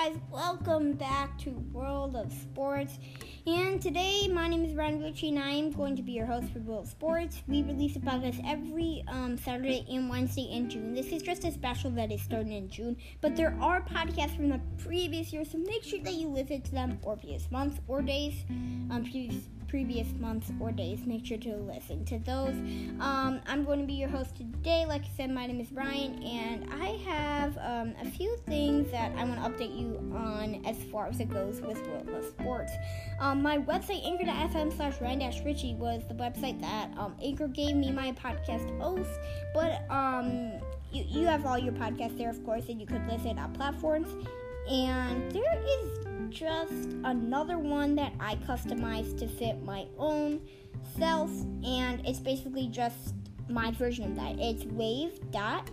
guys? Welcome back to World of Sports. And today, my name is Ryan Gucci, and I am going to be your host for World of Sports. We release a podcast every um, Saturday and Wednesday in June. This is just a special that is starting in June, but there are podcasts from the previous year, so make sure that you listen to them or previous months or days. Um, previous previous months or days. Make sure to listen to those. Um, I'm going to be your host today. Like I said, my name is Brian, and I have um, a few things that I want to update you on as far as it goes with World of Sports. Um, my website, anchor.fm slash Ryan Ritchie, was the website that um, Anchor gave me my podcast host, but um, you, you have all your podcasts there, of course, and you could listen on platforms. And there is just another one that I customized to fit my own self, and it's basically just my version of that. It's wavve.link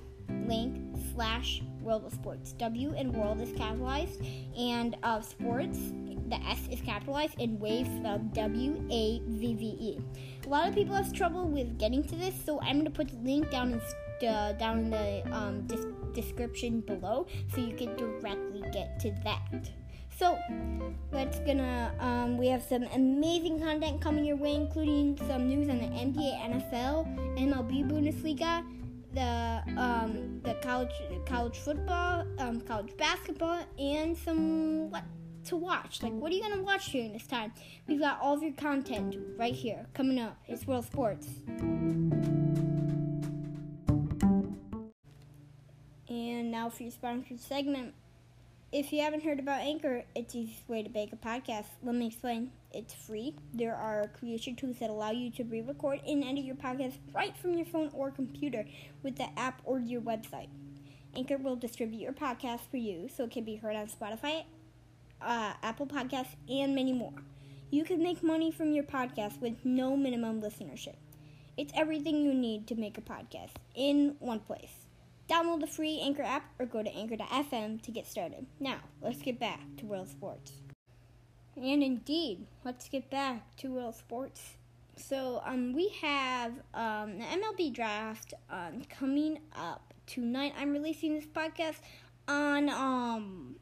slash world of sports. W and world is capitalized, and of uh, sports, the S is capitalized, and wave spelled W A V V E. A lot of people have trouble with getting to this, so I'm going to put the link down in, uh, down in the um, dis- description below so you can directly get to that. So, let's gonna um, we have some amazing content coming your way, including some news on the NBA, NFL, MLB, Bundesliga, the um, the college college football, um, college basketball, and some what to watch. Like, what are you gonna watch during this time? We've got all of your content right here coming up. It's World Sports. And now for your sponsored segment. If you haven't heard about Anchor, it's the easiest way to make a podcast. Let me explain. It's free. There are creation tools that allow you to re record and edit your podcast right from your phone or computer with the app or your website. Anchor will distribute your podcast for you so it can be heard on Spotify, uh, Apple Podcasts, and many more. You can make money from your podcast with no minimum listenership. It's everything you need to make a podcast in one place. Download the free Anchor app or go to anchor.fm to get started. Now, let's get back to World Sports. And indeed, let's get back to World Sports. So, um, we have um, the MLB draft um, coming up tonight. I'm releasing this podcast on um,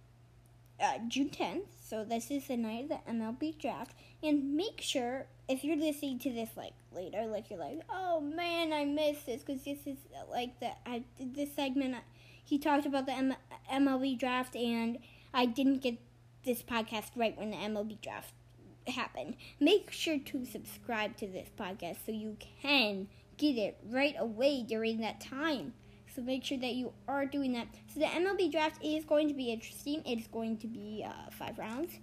uh, June 10th. So this is the night of the MLB draft. And make sure if you're listening to this like later, like you're like, oh man, I missed this because this is like the I this segment. He talked about the M- MLB draft, and I didn't get this podcast right when the MLB draft happened. Make sure to subscribe to this podcast so you can get it right away during that time. So make sure that you are doing that. So the MLB draft is going to be interesting. It's going to be uh, five rounds,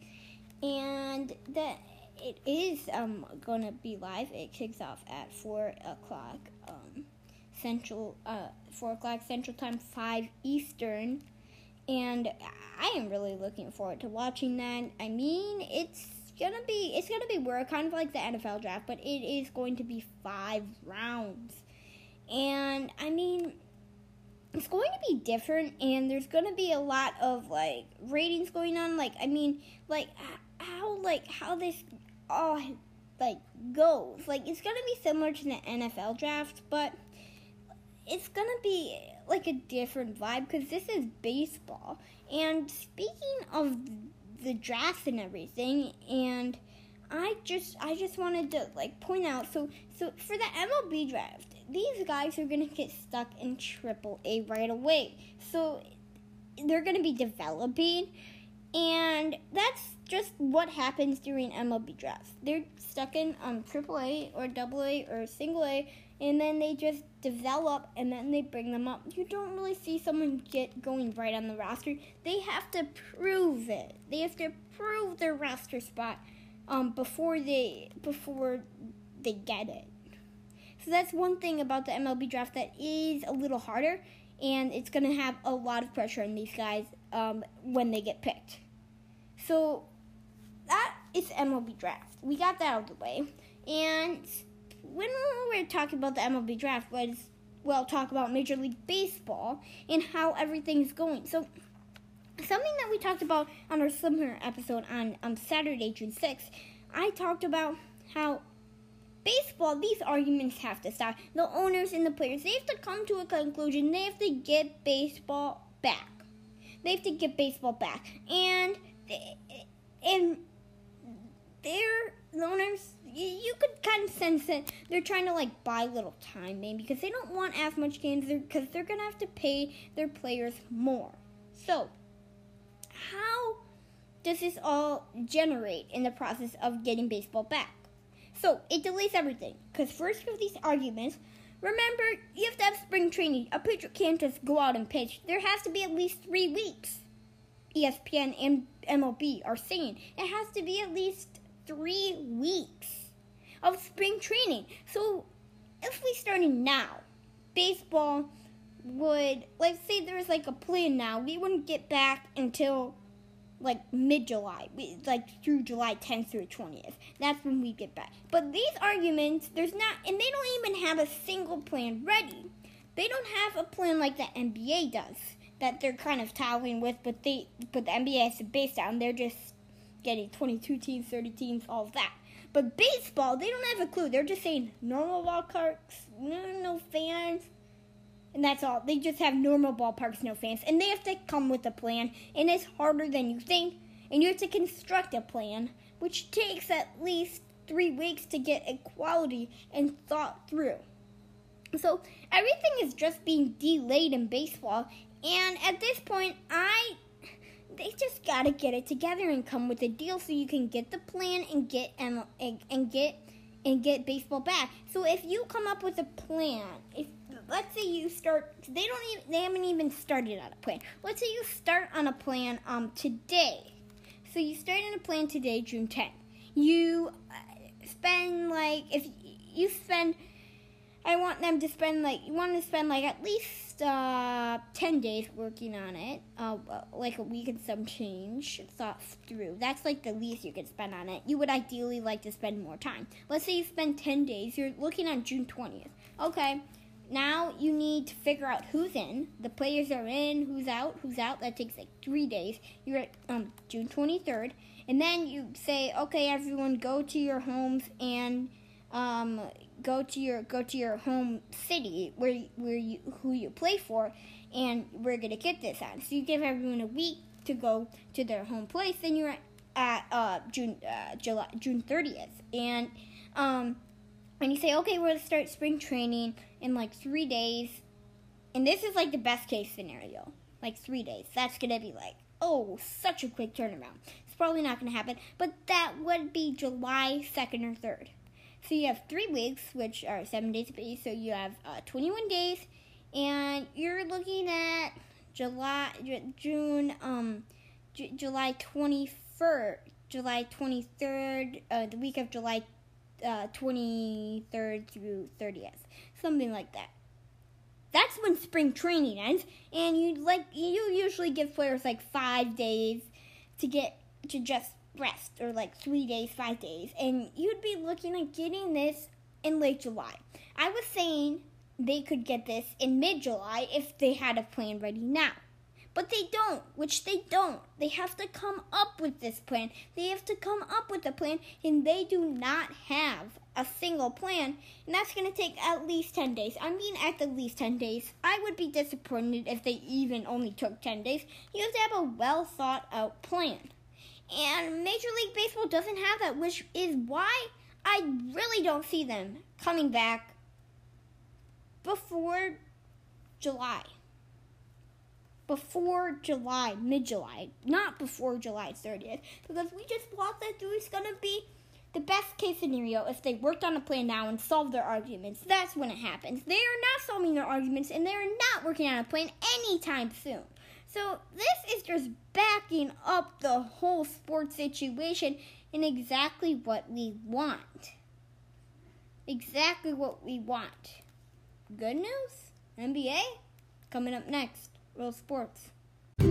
and the it is um, going to be live. It kicks off at four o'clock um, central, uh, four o'clock central time, five Eastern, and I am really looking forward to watching that. I mean, it's gonna be it's gonna be weird, kind of like the NFL draft, but it is going to be five rounds, and I mean it's going to be different and there's going to be a lot of like ratings going on like i mean like how like how this all like goes like it's to be similar to the nfl draft but it's to be like a different vibe because this is baseball and speaking of the draft and everything and i just i just wanted to like point out so so for the mlb draft these guys are to get stuck in triple A right away. So they're to be developing and that's just what happens during MLB drafts. They're stuck in um triple A or double A or single A and then they just develop and then they bring them up. You don't really see someone get going right on the roster. They have to prove it. They have to prove their roster spot um before they before they get it. So that's one thing about the MLB draft that is a little harder, and it's going to have a lot of pressure on these guys um, when they get picked. So that is MLB draft. We got that out of the way. And when we were talking about the MLB draft, was well talk about Major League Baseball and how everything's going. So something that we talked about on our summer episode on um, Saturday, June 6th, I talked about how baseball, these arguments have to stop. The owners and the players, they have to come to a conclusion. They have to get baseball back. They have to get baseball back, and and their owners, you, you could kind of sense that they're trying to like buy little time, maybe because they don't want as much games because they're gonna have to pay their players more. So, how does this all generate in the process of getting baseball back? So it delays everything because first of these arguments Remember, you have to have spring training. A pitcher can't just go out and pitch. There has to be at least three weeks. ESPN and MLB are saying it has to be at least three weeks of spring training. So if we started now, baseball would, let's say there's like a plan now, we wouldn't get back until like mid July, like through July 10th through 20th. That's when we get back. But these arguments, there's not, and they don't even have a single plan ready. They don't have a plan like the NBA does that they're kind of toweling with, but they, but the NBA has a base down. They're just getting 22 teams, 30 teams, all of that. But baseball, they don't have a clue. They're just saying normal ballparks, no, no fans, and that's all. They just have normal ballparks, no fans. And they have to come with a plan. And it's harder than you think. And you have to construct a plan, which takes at least three weeks to get a quality and thought through. So everything is just being delayed in baseball. And at this point, I they just gotta get it together and come with a deal so you can get the plan and get and, and get and get baseball back. So if you come up with a plan, if let's say you start they don't even they haven't even started on a plan. Let's say you start on a plan um today. So you start on a plan today, June 10th. You uh, spend like if you spend I want them to spend like you want to spend like at least uh, ten days working on it, uh, like a week and some change. Thought through. That's like the least you could spend on it. You would ideally like to spend more time. Let's say you spend ten days. You're looking at June twentieth. Okay, now you need to figure out who's in. The players are in. Who's out? Who's out? That takes like three days. You're at um, June twenty third, and then you say, okay, everyone, go to your homes and um, go to your go to your home city where where you who you play for, and we're gonna get this on. So you give everyone a week to go to their home place. Then you're at uh, June uh, July June thirtieth, and um, and you say, okay, we're gonna start spring training in like three days, and this is like the best case scenario, like three days. That's gonna be like oh, such a quick turnaround. It's probably not gonna happen, but that would be July second or third. So you have three weeks, which are seven days apiece. So you have uh, 21 days, and you're looking at July, June, um, J- July 21st, July 23rd, uh, the week of July uh, 23rd through 30th, something like that. That's when spring training ends, and you like you usually give players like five days to get to just rest or like three days, five days, and you'd be looking at getting this in late July. I was saying they could get this in mid July if they had a plan ready now. But they don't, which they don't. They have to come up with this plan. They have to come up with a plan, and they do not have a single plan, and that's going to take at least 10 days. I mean, at the least 10 days. I would be disappointed if they even only took 10 days. You have to have a well thought out plan. And Major League Baseball doesn't have that, which is why I really don't see them coming back before July. Before July, mid July, not before July 30th, because we just thought that it was going to be the best case scenario if they worked on a plan now and solved their arguments. That's when it happens. They are not solving their arguments and they are not working on a plan anytime soon. So this is just backing up the whole sports situation in exactly what we want. Exactly what we want. Good news? NBA? Coming up next. Real Sports. You've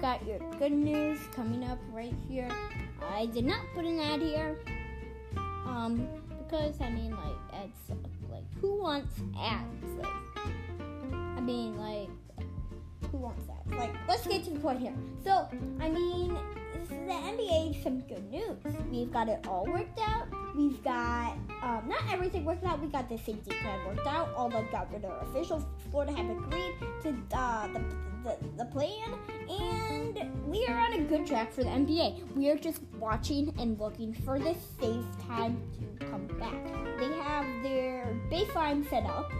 got your good news coming up right here. I did not put an ad here, um, because I mean, like, ads Like, who wants ads? Like, I mean, like, Who wants that? Like, let's get to the point here. So, I mean, the NBA some good news. We've got it all worked out. We've got um, not everything worked out. We got the safety plan worked out. All the governor officials, Florida have agreed to uh, the, the the plan, and we are on a good track for the NBA. We are just watching and looking for the safe time to come back. They have their baseline set up.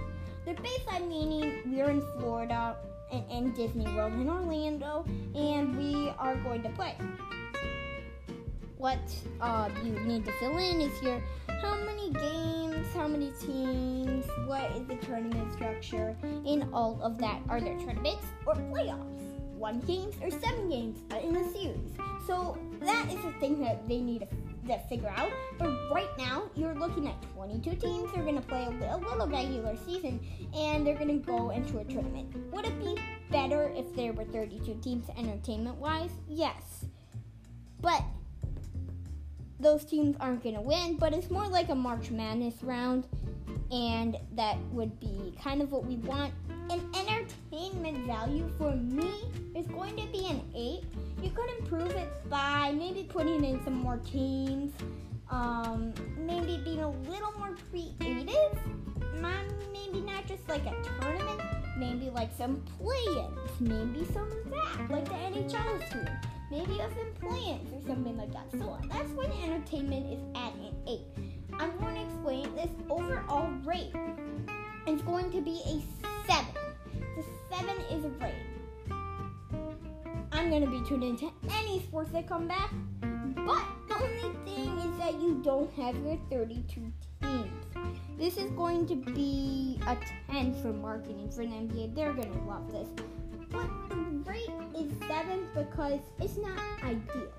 Their baseline meaning we're in Florida and, and Disney World in Orlando, and we are going to play what uh, you need to fill in is your how many games, how many teams, what is the tournament structure, and all of that. Are there tournaments or playoffs? One games or seven games in a series. So that is the thing that they need to, to figure out. But right now, you're looking at 22 teams. They're going to play a, a little regular season, and they're going to go into a tournament. Would it be better if there were 32 teams entertainment-wise? Yes. But those teams aren't going to win, but it's more like a March Madness round, and that would be kind of what we want. An entertainment value for me is going to be an 8. You could improve it by maybe putting in some more teams, um, maybe being a little more creative, maybe not just like a tournament, maybe like some play-ins, maybe some that, like the NHL is doing maybe of plants or something like that. So that's when entertainment is at an 8. I'm going to explain this overall rate. It's going to be a 7. The 7 is a. I'm to be tuned into any sports that come back, but the only thing is that you don't have your 32 teams. This is going to be a 10 for marketing for the NBA. They're to love this. But the rate is 7 because it's not ideal.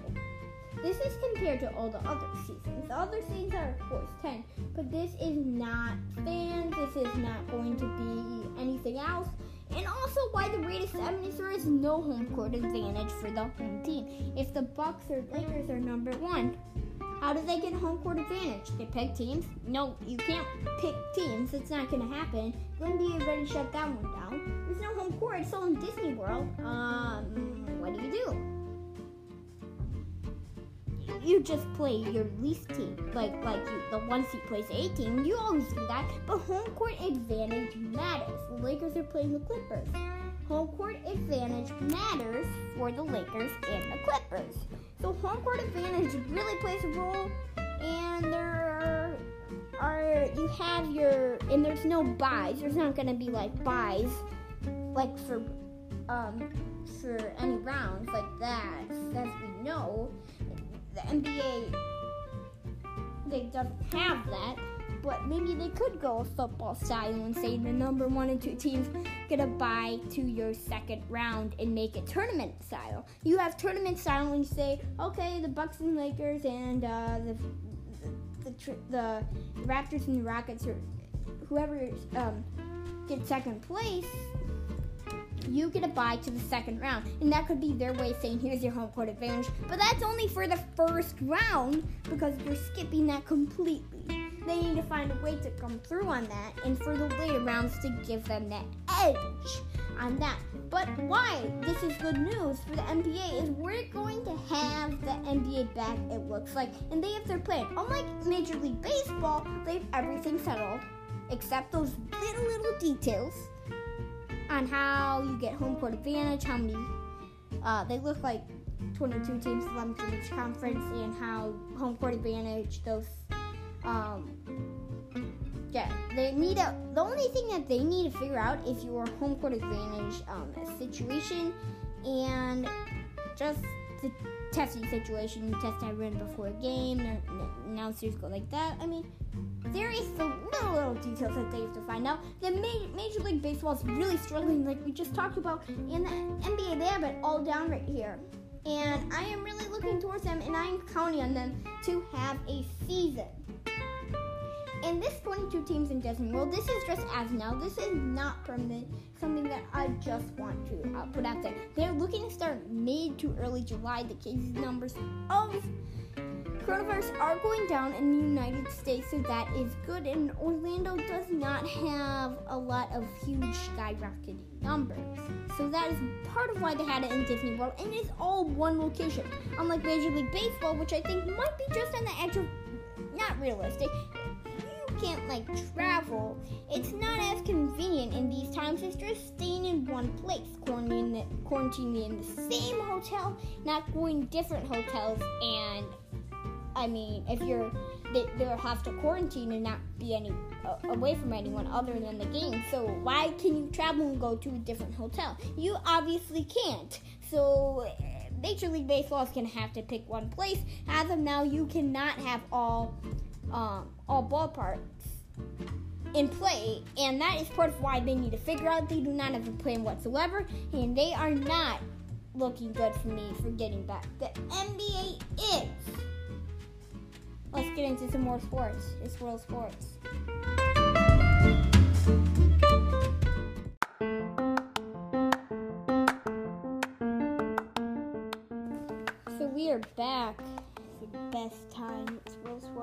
This is compared to all the other seasons. The other seasons are, of course, 10, but this is not fans. This is not going to be anything else. And also, why the 7 is there is no home court advantage for the home team. If the Bucks or Lakers are number one, how do they get home court advantage? They pick teams? No, you can't pick teams. It's not going to happen. The NBA already shut that one down. There's no home court. It's all in Disney World. Um, what do you do? You just play your least team, like like you, the one seed plays a team. You always do that, but home court advantage matters. The Lakers are playing the Clippers. Home court advantage matters for the Lakers and the Clippers. So home court advantage really plays a role, and there are, are you have your and there's no buys. There's not gonna be like buys, like for um for any rounds like that. As we know, the NBA they don't have that but maybe they could go a football style and say the number one and two teams get a bye to your second round and make it tournament style. You have tournament style when you say, okay, the Bucks and Lakers and uh, the, the, the the Raptors and the Rockets or whoever um, gets second place. You get a bye to the second round, and that could be their way of saying, "Here's your home court advantage." But that's only for the first round because you're skipping that completely they need to find a way to come through on that and for the later rounds to give them that edge on that. But why this is good news for the NBA is we're going to have the NBA back, it looks like, and they have their plan. Unlike Major League Baseball, they have everything settled except those little, little details on how you get home court advantage, how many, uh, they look like 22 teams, 11 from each conference, and how home court advantage, those um, yeah, they need a. The only thing that they need to figure out is your home court advantage um, situation and just the testing situation. You Test ran before a game. Announcers go like that. I mean, there is the little little details that they have to find out. The Ma- Major League Baseball is really struggling, like we just talked about. In the NBA, they have it all down right here and I am really looking towards them, and I am counting on them to have a season. And this 22 teams in Disney World, this is just as now. This is not permanent. Something that I just want to uh, put out there. They're looking to start mid to early July. The case numbers of coronavirus are going down in the United States, so that is good. And Orlando does not have a lot of huge skyrocketing numbers. So that is part of why they had it in Disney World, and it's all one location. Unlike Major League Baseball, which I think might be just on the edge of not realistic. Can't like travel. It's not as convenient in these times as just staying in one place, quarantining, quarantining in the same hotel, not going different hotels, and I mean, if you're they, they'll have to quarantine and not be any uh, away from anyone other than the game. So why can you travel and go to a different hotel? You obviously can't. So Major League Baseball is gonna have to pick one place. As of now, you cannot have all um, all ballparks in play, and that is part of why they need to figure out they do not have a plan whatsoever, and they are not looking good for me for getting back. The NBA is. Let's get into some more sports. It's world sports. So we are back.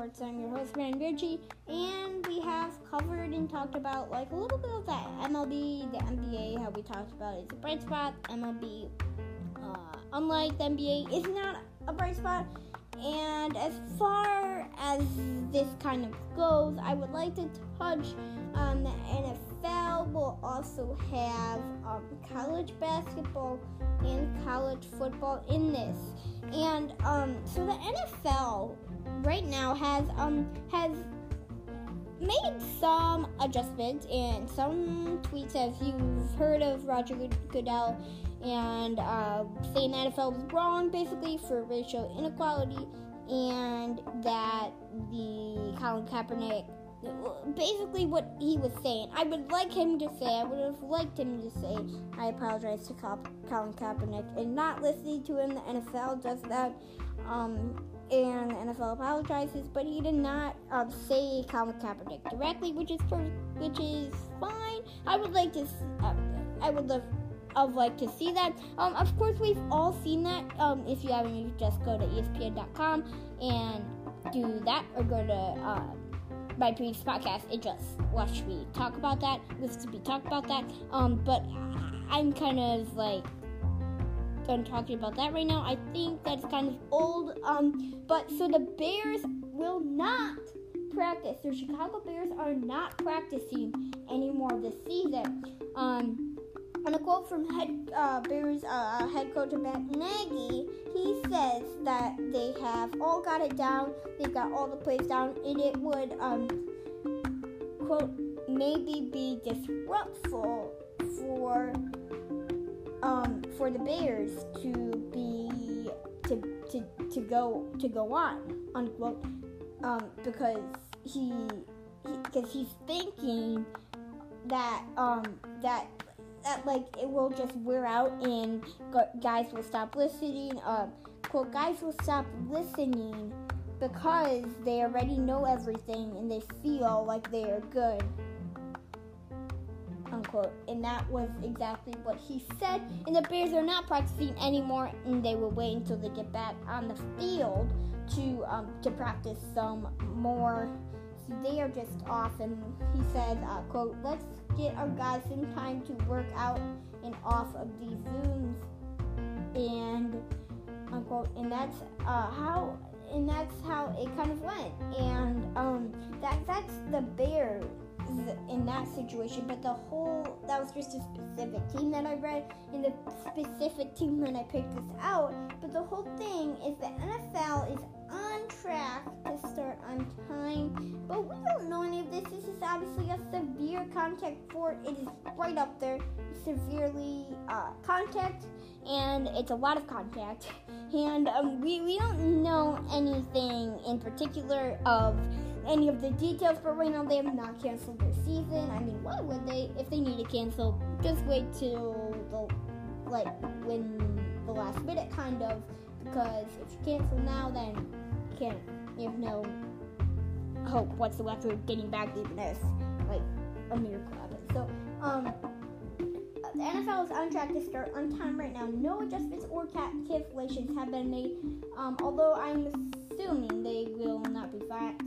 Sports. I'm your host, Brandon Virgie, and we have covered and talked about like a little bit of that MLB, the NBA, how we talked about it's a bright spot. MLB, uh, unlike the NBA, is not a bright spot. And as far as this kind of goes, I would like to touch on the NFL. Will also have um, college basketball and college football in this, and um, so the NFL right now has um has made some adjustments and some tweets as you've heard of Roger Goodell and uh, saying the NFL was wrong basically for racial inequality and that the Colin Kaepernick basically what he was saying. I would like him to say, I would have liked him to say, I apologize to Colin Kaepernick, and not listening to him. The NFL does that, um, and the NFL apologizes, but he did not um, say Colin Kaepernick directly, which is per- which is fine. I would like to, uh, I would love of like to see that. Um, of course, we've all seen that. Um, if you haven't, you just go to ESPN.com and do that, or go to uh, my previous podcast and just watch me talk about that, listen to me talk about that. Um, but I'm kind of like done talking about that right now. I think that's kind of old. Um, but so the Bears will not practice. The Chicago Bears are not practicing anymore this season. Um, and a quote from head uh, Bears uh, head coach Matt Nagy, he says that they have all got it down. They've got all the plays down, and it would um, quote maybe be disruptful for um, for the Bears to be to, to, to go to go on unquote um, because he because he, he's thinking that um, that that like it will just wear out and guys will stop listening. Uh, quote, guys will stop listening because they already know everything and they feel like they are good. Unquote. And that was exactly what he said. And the Bears are not practicing anymore, and they will wait until they get back on the field to um, to practice some more. So they are just off. And he said, uh, "quote Let's get our guys some time to work out and off of these zooms. And unquote and that's uh, how and that's how it kind of went. And um that that's the bears in that situation. But the whole that was just a specific team that i read and the specific team when i picked this out. But the whole thing is the nfl contact sport. It is right up there, severely uh, contact, and it's a lot of contact. And um, we, we don't know anything in particular of any of the details, but right now they have not canceled their season. I mean, why would they? If they need to cancel, just wait till the like when the last minute kind of because if you cancel now, then you can't. You have no hope whatsoever of getting back even if like a miracle happens. So, um, the NFL is on track to start on time right now. No adjustments or cancellations have been made. Um, although I'm assuming they will not be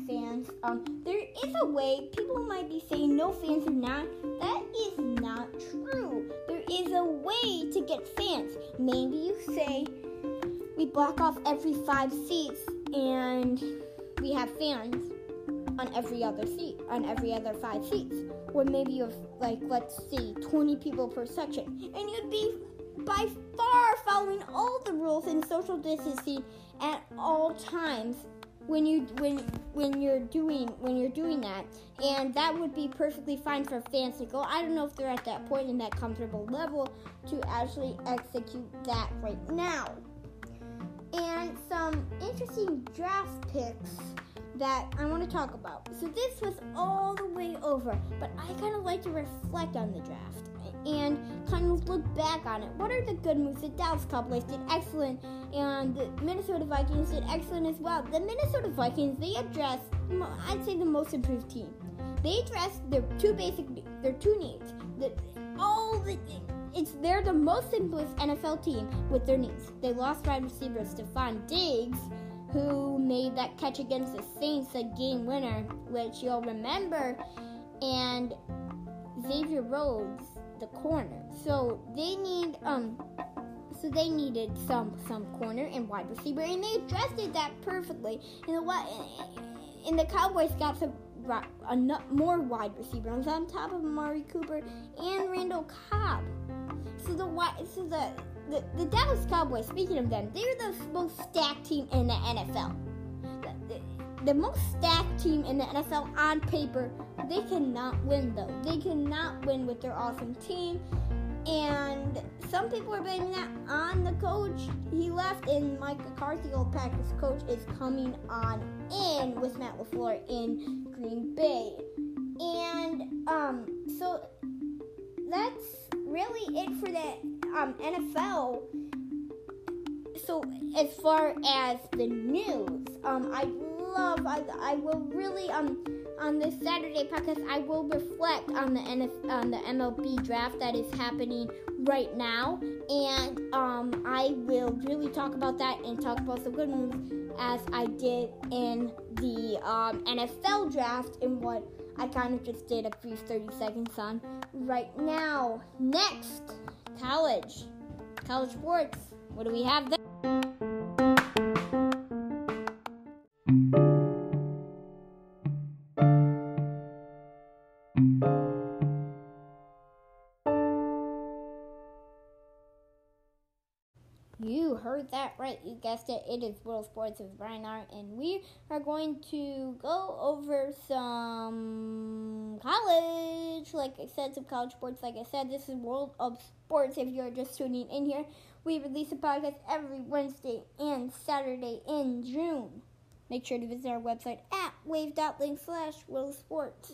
fans. Um, there is a way. People might be saying no fans are not. That is not true. There is a way to get fans. Maybe you say we block off every five seats and we have fans on every other seat, on every other five seats. Or maybe have, like, let's see, 20 people per section. And you'd be by far following all the rules in social distancing at all times when you when when you're doing when you're doing that. And that would be perfectly fine for fans to go. I don't know if they're at that point in that comfortable level to actually execute that right now. And some interesting draft picks that I want to talk about. So this was all the way over, but I kind of like to reflect on the draft and kind of look back on it. What are the good moves? The Dallas Cowboys did excellent, and the Minnesota Vikings did excellent as well. The Minnesota Vikings they addressed, I'd say, the most improved team. They addressed their two basic, their two needs. The, all the it's they're the most simplest NFL team with their needs. They lost wide receiver Stefon Diggs who made that catch against the Saints, the game winner, which you'll remember, and Xavier Rhodes, the corner. So they need um so they needed some some corner and wide receiver, and they addressed it that perfectly. And the what and the Cowboys got some a, more wide receivers on top of Amari Cooper and Randall Cobb. So the so the the, the Dallas Cowboys, speaking of them, they're the most stacked team in the NFL. The, the, the most stacked team in the NFL on paper. They cannot win though. They cannot win with their awesome team. And some people are blaming that on the coach. He left, and Mike McCarthy, old Packers coach, is coming on in with Matt LaFleur in Green Bay. And um, so that's really it for the um, NFL. So as far as the news, um, I love. I, I will really um on this Saturday podcast I will reflect on the NF, on the MLB draft that is happening right now, and um I will really talk about that and talk about some good moves as I did in the um, NFL draft and what I kind of just did a brief 30 seconds on right now. Next, college. College sports. What do we have there? You heard that right. You guessed it. It is World Sports with Brian R. And we are going to go over some college. Like I said, some college sports. Like I said, this is World of Sports. If you're just tuning in here, we release a podcast every Wednesday and Saturday in June. Make sure to visit our website at wavve.link slash world sports.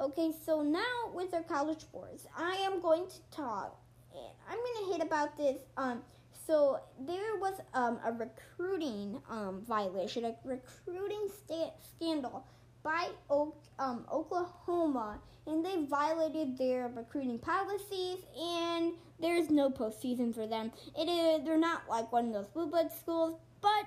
Okay, so now with our college sports, I am going to talk and I'm gonna hit about this um so there was um, a recruiting um, violation, a recruiting sta- scandal by um, Oklahoma, and they violated their recruiting policies, and there's no postseason for them. It is they're not like one of those blue blood schools, but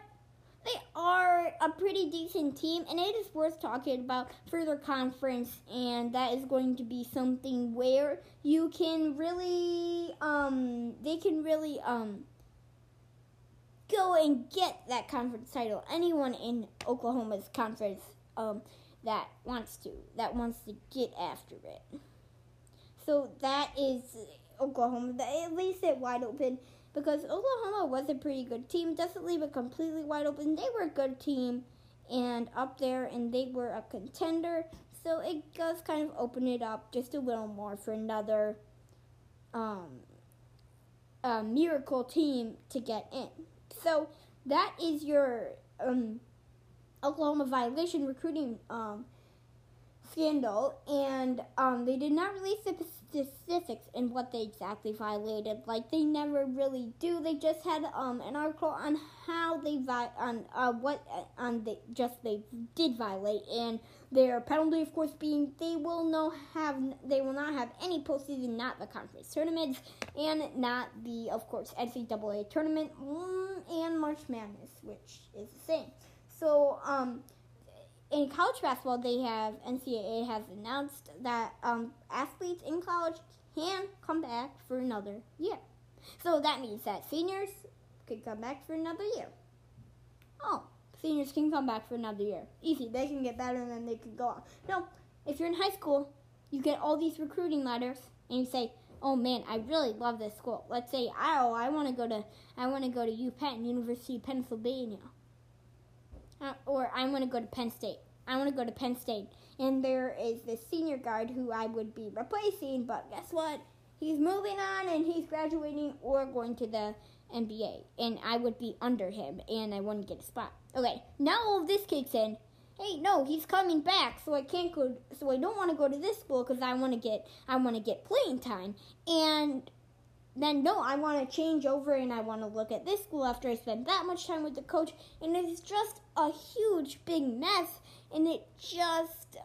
they are a pretty decent team, and it is worth talking about for their conference, and that is going to be something where you can really, um, they can really, um go and get that conference title. Anyone in Oklahoma's conference um, that wants to, that wants to get after it. So that is Oklahoma. At least it wide open because Oklahoma was a pretty good team. Doesn't leave it completely wide open. They were a good team and up there, and they were a contender. So it does kind of open it up just a little more for another um, miracle team to get in. So that is your um, Oklahoma violation recruiting um, scandal, and um, they did not release the specifics in what they exactly violated. Like they never really do. They just had um, an article on how they vi- on uh, what uh, on they just they did violate, and their penalty, of course, being they will no have they will not have any postseason, not the conference tournaments, and not the of course NCAA tournament mm, and March Madness, which is the same. So, um, in college basketball, they have NCAA has announced that um, athletes in college can come back for another year. So that means that seniors could come back for another year. Oh, seniors can come back for another year. Easy. They can get better and then they can go on. No, if you're in high school, you get all these recruiting letters and you say, "Oh man, I really love this school." Let's say, "Oh, I want to go to I want to go to UPenn, University of Pennsylvania." Uh, or I want to go to Penn State. I want to go to Penn State. And there is this senior guard who I would be replacing, but guess what? He's moving on and he's graduating or going to the NBA. And I would be under him and I wouldn't get a spot. Okay, now all of this kicks in. Hey, no, he's coming back, so I can't go. So I don't want to go to this school because I want to get I want to get playing time. And then no, I want to change over and I want to look at this school after I spend that much time with the coach, and it's just a huge big mess, and it just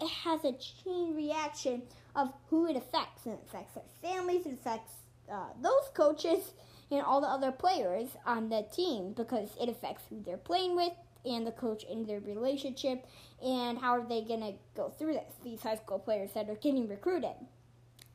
it has a chain reaction of who it affects, and it affects their families, it affects uh, those coaches and all the other players on the team because it affects who they're playing with and the coach and their relationship and how are they going to go through this? These high school players that are getting recruited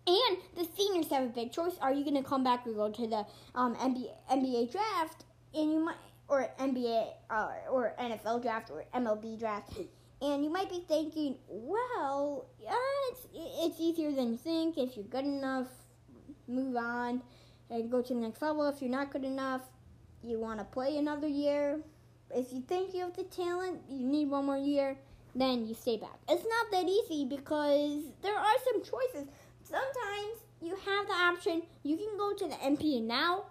and the seniors have a big choice. Are you going to come back or go to the um, NBA, NBA draft, and you might, or NBA uh, or NFL draft or MLB draft, and you might be thinking, well, yeah, it's it's easier than you think. If you're good enough, move on and go to the next level. If you're not good enough, you want to play another year. If you think you have the talent, you need one more year, then you stay back. It's not that easy because there are some choices sometimes you have the option you can go to the NBA now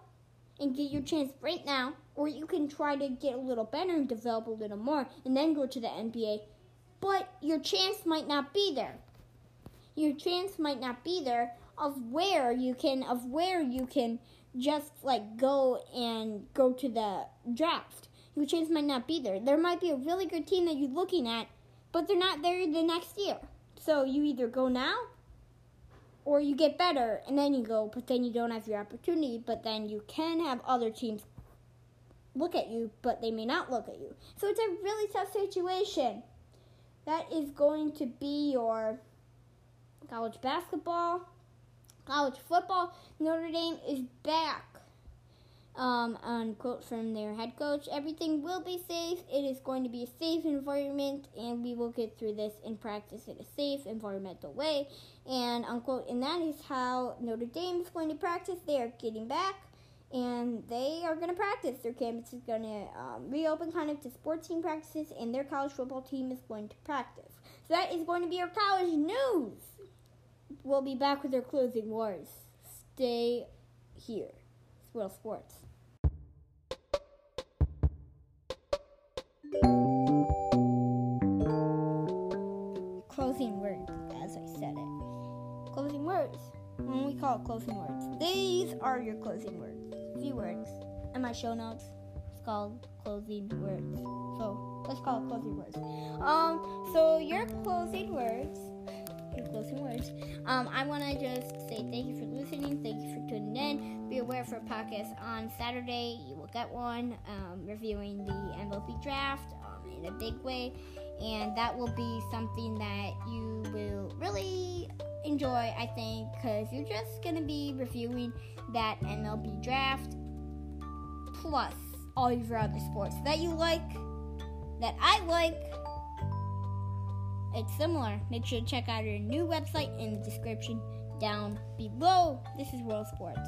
and get your chance right now, or you can try to get a little better and develop a little more and then go to the NBA. But your chance might not be there. Your chance might not be there of where you can of where you can just like go and go to the draft. Your chance might not be there. There might be a really good team that you're looking at, but they're not there the next year. So you either go now or you get better and then you go, but then you don't have your opportunity, but then you can have other teams look at you, but they may not look at you. So it's a really tough situation. That is going to be your college basketball, college football. Notre Dame is back um, unquote from their head coach. Everything will be safe. It is going to be a safe environment, and we will get through this in practice in a safe, environmental way. And unquote, and that is how Notre Dame is going to practice. They are getting back, and they are going to practice. Their campus is going to um, reopen kind of to sports team practices, and their college football team is going to practice. So that is going to be our college news. We'll be back with our closing words. Stay here. Swirl Sports. Closing words, as I said it. Closing words. When we call closing words. These are your closing words. A few words. In my show notes, it's called closing words. So let's call it closing words. Um, so your closing words closing words. Um, I want to just say thank you for listening. Thank you for tuning in. Be aware for a podcast on Saturday. You will get one um, reviewing the MLB draft um, in a big way, and that will be something that you will really enjoy. I think because you're just gonna be reviewing that MLB draft plus all your other sports that you like, that I like it's similar. Make sure to check out our new website in the description down below. This is World Sports.